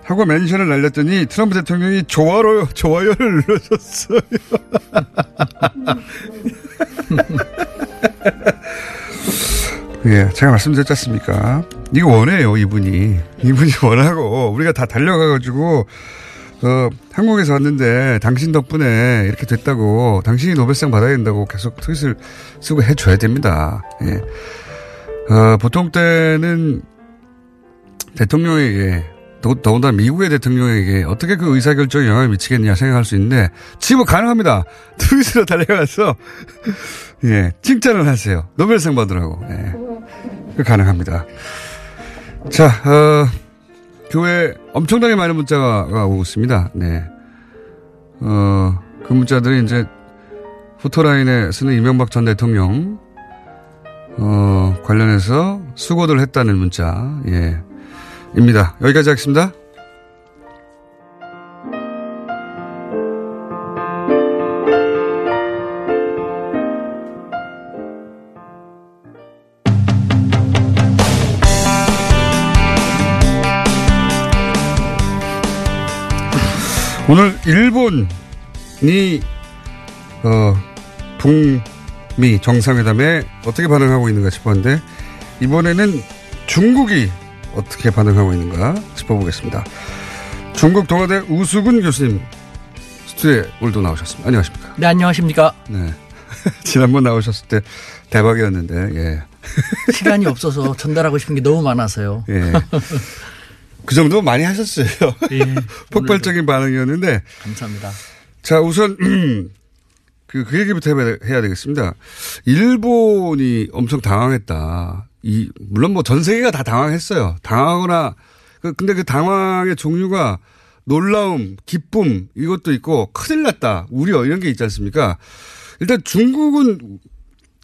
하고 멘션을 날렸더니 트럼프 대통령이 좋아요, 좋아요를 눌러줬어요. 예, 제가 말씀드렸지 않습니까? 이거 원해요, 이분이. 이분이 원하고, 우리가 다 달려가가지고, 어, 한국에서 왔는데, 당신 덕분에 이렇게 됐다고, 당신이 노벨상 받아야 된다고 계속 트윗을 쓰고 해줘야 됩니다. 예. 어, 보통 때는 대통령에게, 더, 더군다나 미국의 대통령에게 어떻게 그 의사결정에 영향을 미치겠냐 생각할 수 있는데, 지금 가능합니다. 트윗으로 달려가서, 예, 칭찬을 하세요. 노벨상 받으라고. 예. 그 가능합니다. 자, 어, 교회 엄청나게 많은 문자가 오고 있습니다. 네. 어, 그 문자들이 이제 포토라인에 쓰는 이명박 전 대통령, 어, 관련해서 수고들 했다는 문자, 예. 입니다. 여기까지 하겠습니다. 일본이 어, 북미 정상회담에 어떻게 반응하고 있는가 싶었는데 이번에는 중국이 어떻게 반응하고 있는가 짚어보겠습니다. 중국 동아대 우수근 교수님 스튜디오에 오늘도 나오셨습니다. 안녕하십니까? 네, 안녕하십니까? 네. 지난번 나오셨을 때 대박이었는데, 예. 시간이 없어서 전달하고 싶은 게 너무 많아서요. 예. 그 정도 많이 하셨어요. 예, 폭발적인 반응이었는데. 감사합니다. 자, 우선, 그, 그 얘기부터 해야, 되겠습니다. 일본이 엄청 당황했다. 이, 물론 뭐 전 세계가 다 당황했어요. 당하거나, 그, 근데 그 당황의 종류가 놀라움, 기쁨, 이것도 있고, 큰일 났다, 우려, 이런 게 있지 않습니까? 일단 중국은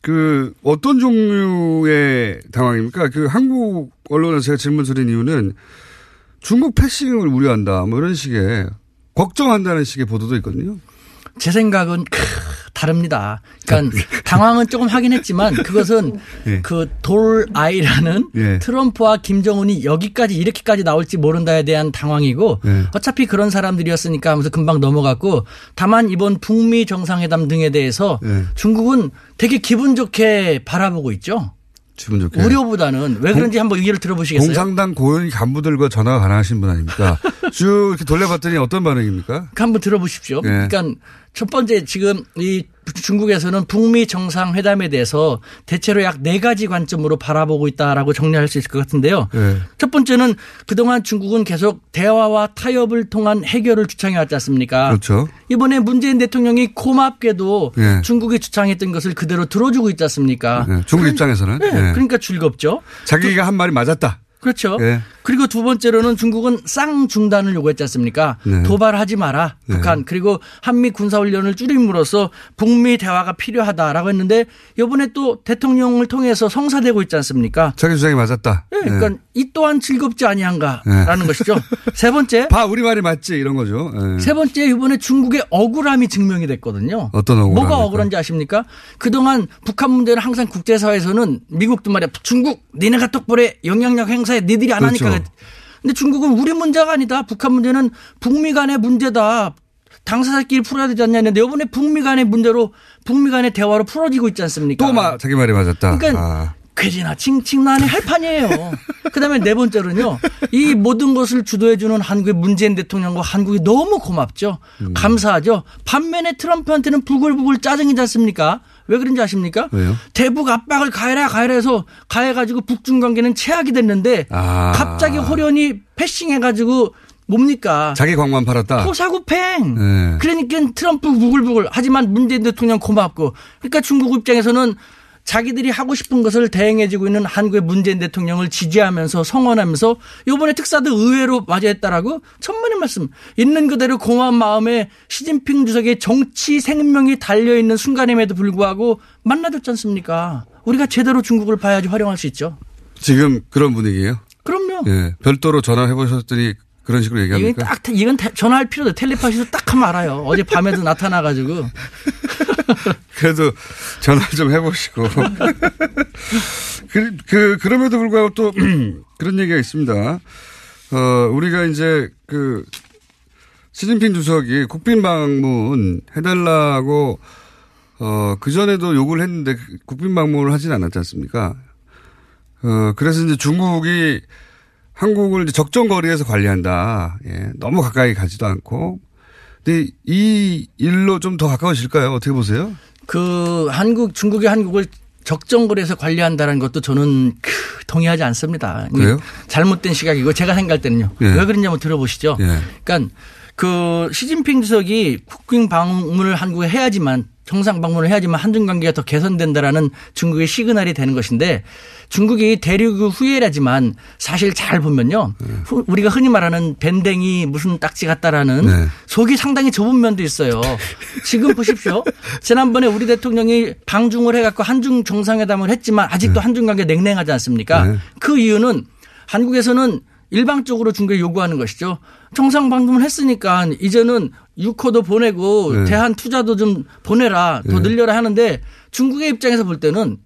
그, 어떤 종류의 당황입니까? 그 한국 언론에서 제가 질문 드린 이유는 중국 패싱을 우려한다, 뭐 이런 식의, 걱정한다는 식의 보도도 있거든요. 제 생각은 크, 다릅니다. 그러니까 당황은 조금 하긴 했지만 그것은 예. 그 돌 아이라는 예. 트럼프와 김정은이 여기까지 이렇게까지 나올지 모른다에 대한 당황이고 예. 어차피 그런 사람들이었으니까 하면서 금방 넘어갔고 다만 이번 북미 정상회담 등에 대해서 예. 중국은 되게 기분 좋게 바라보고 있죠. 기분 좋게. 우려보다는 왜 그런지 한번 의견을 들어보시겠어요? 공산당 고위 간부들과 전화가 가능하신 분 아닙니까? 쭉 이렇게 돌려봤더니 어떤 반응입니까? 한번 들어보십시오. 네. 그러니까 첫 번째 지금 이 중국에서는 북미 정상회담에 대해서 대체로 약 네 가지 관점으로 바라보고 있다라고 정리할 수 있을 것 같은데요. 네. 첫 번째는 그동안 중국은 계속 대화와 타협을 통한 해결을 주창해 왔지 않습니까? 그렇죠. 이번에 문재인 대통령이 고맙게도 네. 중국이 주창했던 것을 그대로 들어주고 있지 않습니까? 네, 중국 입장에서는. 그러니까 즐겁죠. 자기가 한 말이 맞았다. 그렇죠. 예. 그리고 두 번째로는 중국은 쌍 중단을 요구했지 않습니까? 네. 도발하지 마라 네. 북한 그리고 한미 군사 훈련을 줄임으로써 북미 대화가 필요하다라고 했는데 이번에 또 대통령을 통해서 성사되고 있지 않습니까? 자기 주장이 맞았다. 네, 그러니까 이 또한 즐겁지 아니한가라는 네. 것이죠. 세 번째, 봐 우리 말이 맞지 이런 거죠. 예. 세 번째 이번에 중국의 억울함이 증명이 됐거든요. 어떤 억울함? 뭐가 억울한지 아십니까? 그동안 북한 문제는 항상 국제사회에서는 미국도 말이야 중국 니네가 똑바로 영향력 행사 에 니들이 안 하니까. 그렇죠. 그랬- 근데 중국은 우리 문제가 아니다. 북한 문제는 북미 간의 문제다. 당사자끼리 풀어야 되지 않냐 했는데 이번에 북미 간의 문제로 북미 간의 대화로 풀어지고 있지 않습니까? 또 마, 자기 말이 맞았다. 그러니까 아. 괴지나 칭칭나니 할 판이에요. 그다음에 네 번째로는요. 이 모든 것을 주도해 주는 한국의 문재인 대통령과 한국이 너무 고맙죠. 음. 감사하죠. 반면에 트럼프한테는 부글부글 짜증이지 않습니까? 왜 그런지 아십니까? 왜요? 대북 압박을 가해라 가해라 해서 가해가지고 북중 관계는 최악이 됐는데 아. 갑자기 호련이 패싱해가지고 뭡니까? 자기 광만 팔았다. 토사구팽. 네. 그러니까 트럼프 부글부글 하지만 문재인 대통령 고맙고 그러니까 중국 입장에서는 자기들이 하고 싶은 것을 대행해주고 있는 한국의 문재인 대통령을 지지하면서 성원하면서 요번에 특사도 의외로 맞이했다라고 천만의 말씀 있는 그대로 고마운 마음에 시진핑 주석의 정치 생명이 달려있는 순간임에도 불구하고 만나줬지 않습니까 우리가 제대로 중국을 봐야지 활용할 수 있죠 지금 그런 분위기예요. 그럼요 예. 별도로 전화해 보셨더니 그런 식으로 이건 얘기합니까? 딱 이건 테- 전화할 필요도 없어요. 텔레파시로 딱 하면 알아요 어제 밤에도 나타나 가지고 그래도 전화 좀 해보시고. 그, 그, 그럼에도 불구하고 또 그런 얘기가 있습니다. 어, 우리가 이제 그 시진핑 주석이 국빈 방문 해달라고 어, 그전에도 요구를 했는데 그 국빈 방문을 하진 않았지 않습니까? 어, 그래서 이제 중국이 한국을 이제 적정 거리에서 관리한다. 예. 너무 가까이 가지도 않고. 근데 이 일로 좀 더 가까워질까요? 어떻게 보세요? 그 한국 중국이 한국을 적정거리에서 관리한다는 것도 저는 크, 동의하지 않습니다. 그래요? 잘못된 시각이고 제가 생각할 때는요. 예. 왜 그랬냐면 들어보시죠. 예. 그러니까 그 시진핑 주석이 국빈 방문을 한국에 해야지만 정상 방문을 해야지만 한중 관계가 더 개선된다라는 중국의 시그널이 되는 것인데 중국이 대륙 후예라지만 사실 잘 보면요. 후- 우리가 흔히 말하는 밴댕이 무슨 딱지 같다라는 네. 속이 상당히 좁은 면도 있어요. 지금 보십시오. 지난번에 우리 대통령이 방중을 해갖고 한중 정상회담을 했지만 아직도 한중 관계 냉랭하지 않습니까? 네. 그 이유는 한국에서는 일방적으로 중국에 요구하는 것이죠. 정상 방문을 했으니까 이제는 유코도 보내고 네. 대한 투자도 좀 보내라 더 네. 늘려라 하는데 중국의 입장에서 볼 때는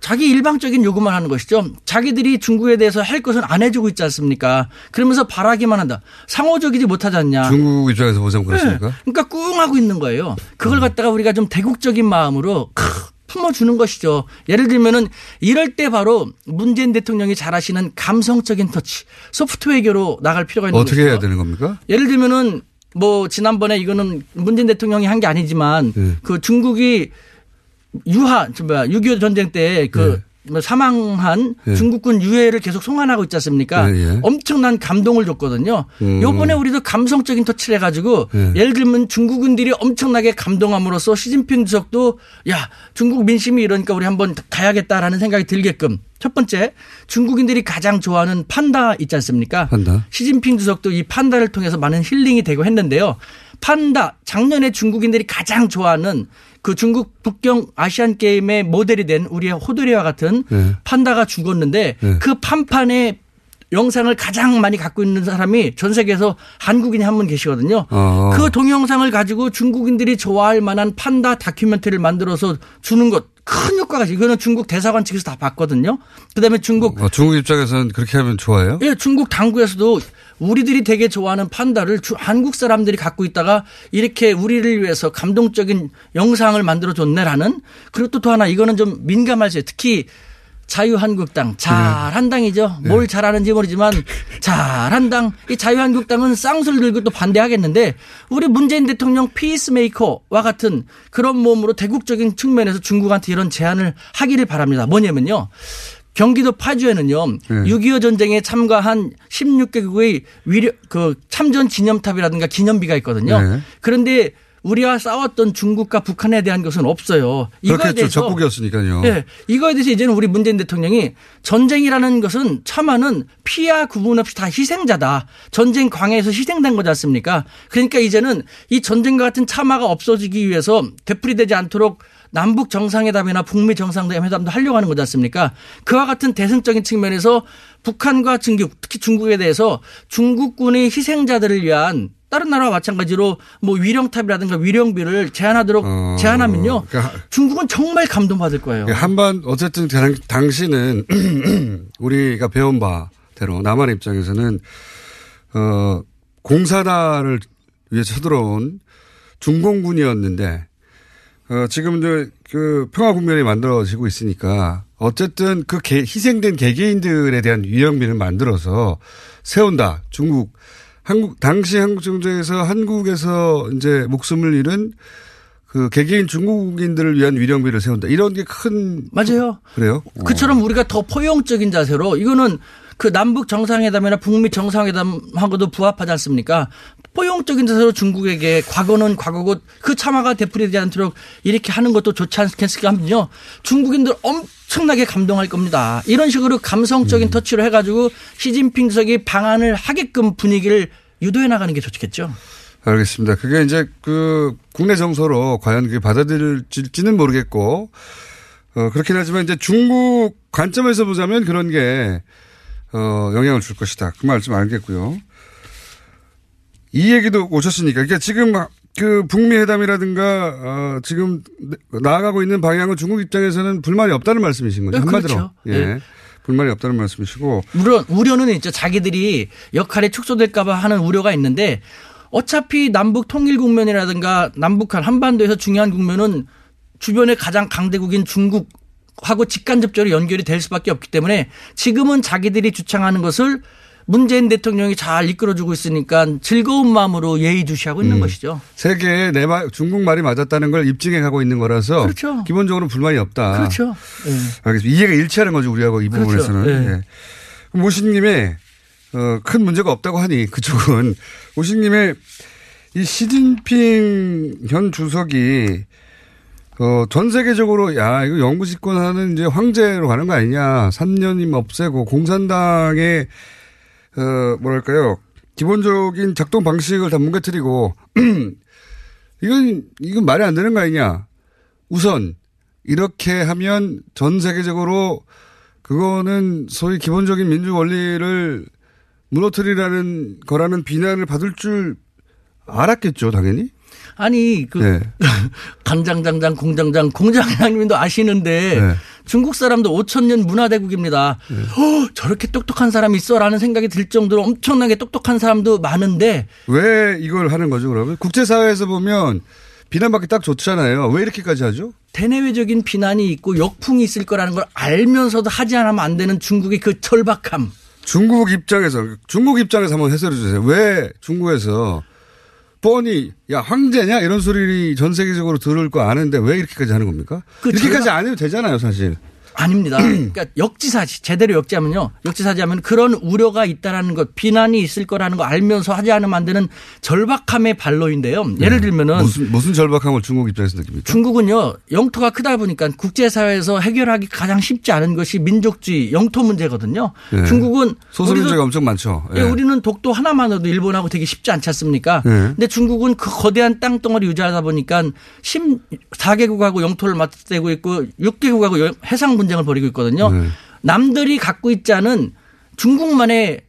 자기 일방적인 요구만 하는 것이죠. 자기들이 중국에 대해서 할 것은 안 해주고 있지 않습니까? 그러면서 바라기만 한다. 상호적이지 못하지 않냐. 중국 입장에서 보자면 그렇습니까? 네. 그러니까 꿍 하고 있는 거예요. 그걸 갖다가 우리가 좀 대국적인 마음으로 크, 품어주는 것이죠. 예를 들면은 이럴 때 바로 문재인 대통령이 잘하시는 감성적인 터치, 소프트 외교로 나갈 필요가 있는 어떻게 것이죠. 해야 되는 겁니까? 예를 들면은 뭐 지난번에 이거는 문재인 대통령이 한 게 아니지만 네. 그 중국이 유하 저 뭐야 6.25 전쟁 때그 사망한 네. 중국군 유해를 계속 송환하고 있지 않습니까? 네, 예. 엄청난 감동을 줬거든요. 음. 요번에 우리도 감성적인 터치를 해가지고 네. 예를 들면 중국인들이 엄청나게 감동함으로써 시진핑 주석도 야 중국 민심이 이러니까 우리 한번 가야겠다라는 생각이 들게끔 첫 번째 중국인들이 가장 좋아하는 판다 있지 않습니까? 판다. 시진핑 주석도 이 판다를 통해서 많은 힐링이 되고 했는데요. 판다 작년에 중국인들이 가장 좋아하는 그 중국 북경 아시안 게임의 모델이 된 우리의 호돌이와 같은 네. 판다가 죽었는데 네. 그 판판의 영상을 가장 많이 갖고 있는 사람이 전 세계에서 한국인이 한 분 계시거든요. 어. 그 동영상을 가지고 중국인들이 좋아할 만한 판다 다큐멘터리를 만들어서 주는 것 큰 효과가 있어요. 이거는 중국 대사관 측에서 다 봤거든요. 그다음에 중국 어, 중국 입장에서는 그렇게 하면 좋아요? 예, 중국 당국에서도 우리들이 되게 좋아하는 판다를 주- 한국 사람들이 갖고 있다가 이렇게 우리를 위해서 감동적인 영상을 만들어 줬네라는 그리고 또, 또 하나 이거는 좀 민감할 수 있어요. 특히 자유한국당 잘한 당이죠. 뭘 잘하는지 모르지만 잘한 당. 이 자유한국당은 쌍수를 들고 또 반대하겠는데 우리 문재인 대통령 피스메이커와 같은 그런 몸으로 대국적인 측면에서 중국한테 이런 제안을 하기를 바랍니다. 뭐냐면요. 경기도 파주에는요. 네. 6.25 전쟁에 참가한 16개국의 위력 그 참전 기념탑이라든가 기념비가 있거든요. 네. 그런데 우리와 싸웠던 중국과 북한에 대한 것은 없어요. 이거에 그렇겠죠. 대해서 적국이었으니까요. 예, 이거에 대해서 이제는 우리 문재인 대통령이 전쟁이라는 것은 차마는 피와 구분 없이 다 희생자다. 전쟁 광해에서 희생된 거지 않습니까? 그러니까 이제는 이 전쟁과 같은 참화가 없어지기 위해서 되풀이되지 않도록 남북 정상회담이나 북미 정상회담도 하려고 하는 거지 않습니까? 그와 같은 대승적인 측면에서 북한과 중국, 특히 중국에 대해서 중국군의 희생자들을 위한 다른 나라와 마찬가지로 뭐 위령탑이라든가 위령비를 제한하도록 어, 제한하면요. 그러니까 중국은 정말 감동받을 거예요. 한반 어쨌든 당- 당시는 우리가 배운 바대로 남한 입장에서는 어 공사다를 위해서 쳐들어온 중공군이었는데 어 지금 이제 그 평화 국면이 만들어지고 있으니까 어쨌든 그 개- 희생된 개개인들에 대한 위령비를 만들어서 세운다. 중국 한국 당시 한국 정부에서 한국에서 이제 목숨을 잃은 그 개개인 중국인들을 위한 위령비를 세운다. 이런 게 큰 맞아요. 그래요? 그처럼 우리가 더 포용적인 자세로 이거는 그 남북 정상회담이나 북미 정상회담하고도 부합하지 않습니까? 포용적인 자세로 중국에게 과거는 과거고 그 참화가 되풀이되지 않도록 이렇게 하는 것도 좋지 않겠습니까 하면요. 중국인들 엄청나게 감동할 겁니다. 이런 식으로 음. 감성적인 터치로 해가지고 시진핑 주석이 방안을 하게끔 분위기를 유도해 나가는 게 좋겠죠. 알겠습니다. 그게 이제 그 국내 정서로 과연 그게 받아들일지는 모르겠고 어 그렇긴 하지만 이제 중국 관점에서 보자면 그런 게 어, 영향을 줄 것이다. 그말좀 알겠고요. 이 얘기도 오셨으니까. 그러니까 지금 그 북미 회담이라든가 어, 지금 나아가고 있는 방향은 중국 입장에서는 불만이 없다는 말씀이신 거죠. 네, 한마디로. 그렇죠. 예. 네. 불만이 없다는 말씀이시고. 물론 우려는 있죠. 자기들이 역할이 축소될까봐 하는 우려가 있는데 어차피 남북 통일 국면이라든가 남북한 한반도에서 중요한 국면은 주변의 가장 강대국인 중국 하고 직간접적으로 연결이 될 수밖에 없기 때문에 지금은 자기들이 주창하는 것을 문재인 대통령이 잘 이끌어주고 있으니까 즐거운 마음으로 예의주시하고 있는 음. 것이죠. 세계에 내 말, 중국 말이 맞았다는 걸 입증해 가고 있는 거라서 그렇죠. 기본적으로 불만이 없다. 그렇죠. 예. 알겠습니다. 이해가 일치하는 거죠, 우리하고 이 그렇죠. 부분에서는. 예. 예. 그럼 오신님의 어, 큰 문제가 없다고 하니 그쪽은 오신님의 이 시진핑 현 주석이 어, 전 세계적으로 야 이거 영구 집권하는 이제 황제로 가는 거 아니냐 3년이면 없애고 공산당의 어, 뭐랄까요 기본적인 작동 방식을 다 뭉개뜨리고 이건 이건 말이 안 되는 거 아니냐 우선 이렇게 하면 전 세계적으로 그거는 소위 기본적인 민주 원리를 무너뜨리라는 거라는 비난을 받을 줄 알았겠죠, 당연히. 아니 그 네. 간장장장 공장장 공장장님도 아시는데 네. 중국 사람도 5천 년 문화대국입니다. 어, 저렇게 똑똑한 사람이 있어라는 생각이 들 정도로 엄청나게 똑똑한 사람도 많은데 왜 이걸 하는 거죠, 그러면? 국제사회에서 보면 비난받기 딱 좋잖아요. 왜 이렇게까지 하죠? 대내외적인 비난이 있고 역풍이 있을 거라는 걸 알면서도 하지 않으면 안 되는 중국의 그 절박함. 중국 입장에서, 중국 입장에서 한번 해설해 주세요. 왜 중국에서 뻔히, 야, 황제냐? 이런 소리 전 세계적으로 들을 거 아는데 왜 이렇게까지 하는 겁니까? 그 이렇게까지 안 해도 되잖아요, 사실. 아닙니다. 그러니까 역지사지 제대로 역지하면요. 역지사지하면 그런 우려가 있다라는 것, 비난이 있을 거라는 거 알면서 하지 않으면 안 되는 절박함의 발로인데요. 예를 들면은 네. 무슨, 무슨 절박함을 중국 입장에서 느낍니까? 중국은요 영토가 크다 보니까 국제사회에서 해결하기 가장 쉽지 않은 것이 민족주의 영토 문제거든요. 예. 중국은 소수 문제가 엄청 많죠. 예, 예. 우리는 독도 하나만으로도 일본하고 되게 쉽지 않지 않습니까? 예. 근데 중국은 그 거대한 땅덩어리 유지하다 보니까 14개국하고 영토를 맞대고 있고 6개국하고 해상 분쟁을 벌이고 있거든요. 네. 남들이 갖고 있지 않은 중국만의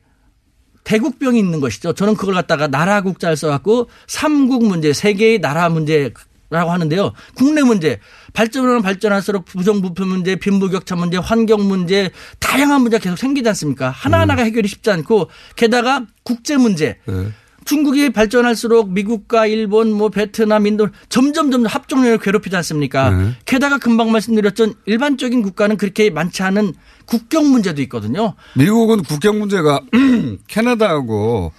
대국병이 있는 것이죠. 저는 그걸 갖다가 나라 국자를 써갖고 삼국 문제, 세계의 나라 문제 라고 하는데요. 국내 문제, 발전하면 발전할수록 부정부패 문제, 빈부격차 문제, 환경 문제, 다양한 문제가 계속 생기지 않습니까? 하나하나가 해결이 쉽지 않고 게다가 국제 문제. 네. 중국이 발전할수록 미국과 일본, 뭐 베트남, 인도 점점 점 점 합종력을 괴롭히지 않습니까? 네. 게다가 금방 말씀드렸던 일반적인 국가는 그렇게 많지 않은 국경 문제도 있거든요. 미국은 국경 문제가 캐나다하고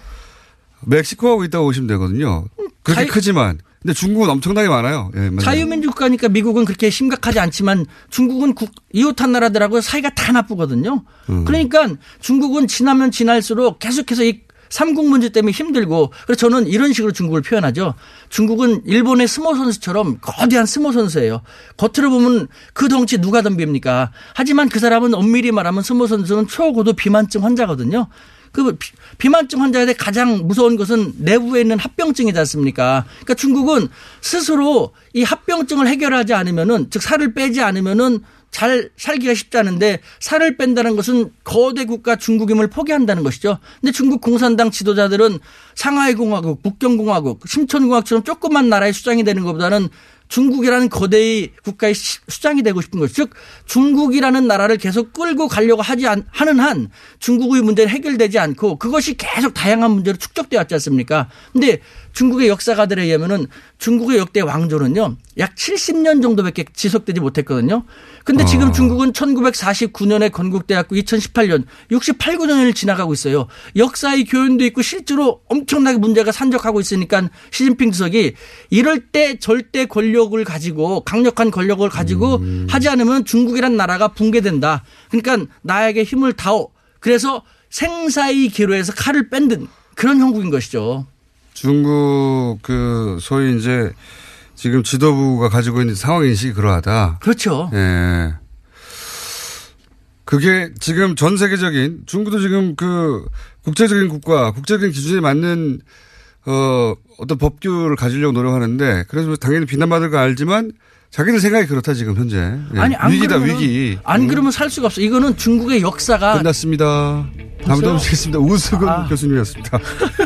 멕시코하고 있다고 보시면 되거든요. 그렇게 자유- 크지만. 근데 중국은 엄청나게 많아요. 예, 맞아요. 자유민주 국가니까 미국은 그렇게 심각하지 않지만 중국은 국, 이웃한 나라들하고 사이가 다 나쁘거든요. 음. 그러니까 중국은 지나면 지날수록 계속해서 이 삼국 문제 때문에 힘들고 그래서 저는 이런 식으로 중국을 표현하죠. 중국은 일본의 스모 선수처럼 거대한 스모 선수예요. 겉으로 보면 그 덩치 누가 덤빕니까? 하지만 그 사람은 엄밀히 말하면 스모 선수는 초고도 비만증 환자거든요. 그 비- 비만증 환자에 가장 무서운 것은 내부에 있는 합병증이지 않습니까? 그러니까 중국은 스스로 이 합병증을 해결하지 않으면은 즉 살을 빼지 않으면은 잘 살기가 않은데 살을 뺀다는 것은 거대 국가 중국임을 포기한다는 것이죠. 근데 중국 공산당 지도자들은 상하이 공화국, 북경 공화국, 심천 공화국처럼 조그만 나라의 수장이 되는 것보다는 중국이라는 거대의 국가의 시- 수장이 되고 싶은 것이죠. 즉 중국이라는 나라를 계속 끌고 가려고 하지 않, 하는 한 중국의 문제는 해결되지 않고 그것이 계속 다양한 문제로 축적되어 왔지 않습니까? 근데 중국의 역사가들에 의하면은 중국의 역대 왕조는요. 약 70년 정도밖에 지속되지 못했거든요. 근데 지금 중국은 1949년에 건국돼갖고 2018년 68, 9년을 지나가고 있어요. 역사의 교훈도 있고 실제로 엄청나게 문제가 산적하고 있으니까 시진핑 주석이 이럴 때 절대 권력 을 가지고 강력한 권력을 가지고 하지 않으면 중국이란 나라가 붕괴된다. 그러니까 나에게 힘을 다오. 그래서 생사의 기로에서 칼을 뺀 그런 형국인 것이죠. 중국 그 소위 이제 지금 지도부가 가지고 있는 상황 인식이 그러하다. 그렇죠. 예. 그게 지금 전 세계적인 중국도 지금 그 국제적인 국가, 국제적인 기준에 맞는 어 어떤 법규를 가지려고 노력하는데 그래서 당연히 비난받을 거 알지만 자기들 생각이 그렇다 지금 현재. 예. 아니 안 위기다 그러면은- 위기. 안 그러면 살 수가 없어. 이거는 중국의 역사가 끝났습니다. 다음에 벌써요? 또 뵙겠습니다. 우수근 아. 교수님이었습니다.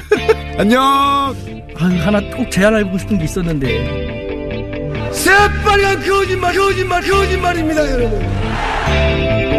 안녕. 아, 하나 꼭 제안하고 싶은 게 있었는데. 새빨간 거짓말, 거짓말, 거짓말입니다, 여러분.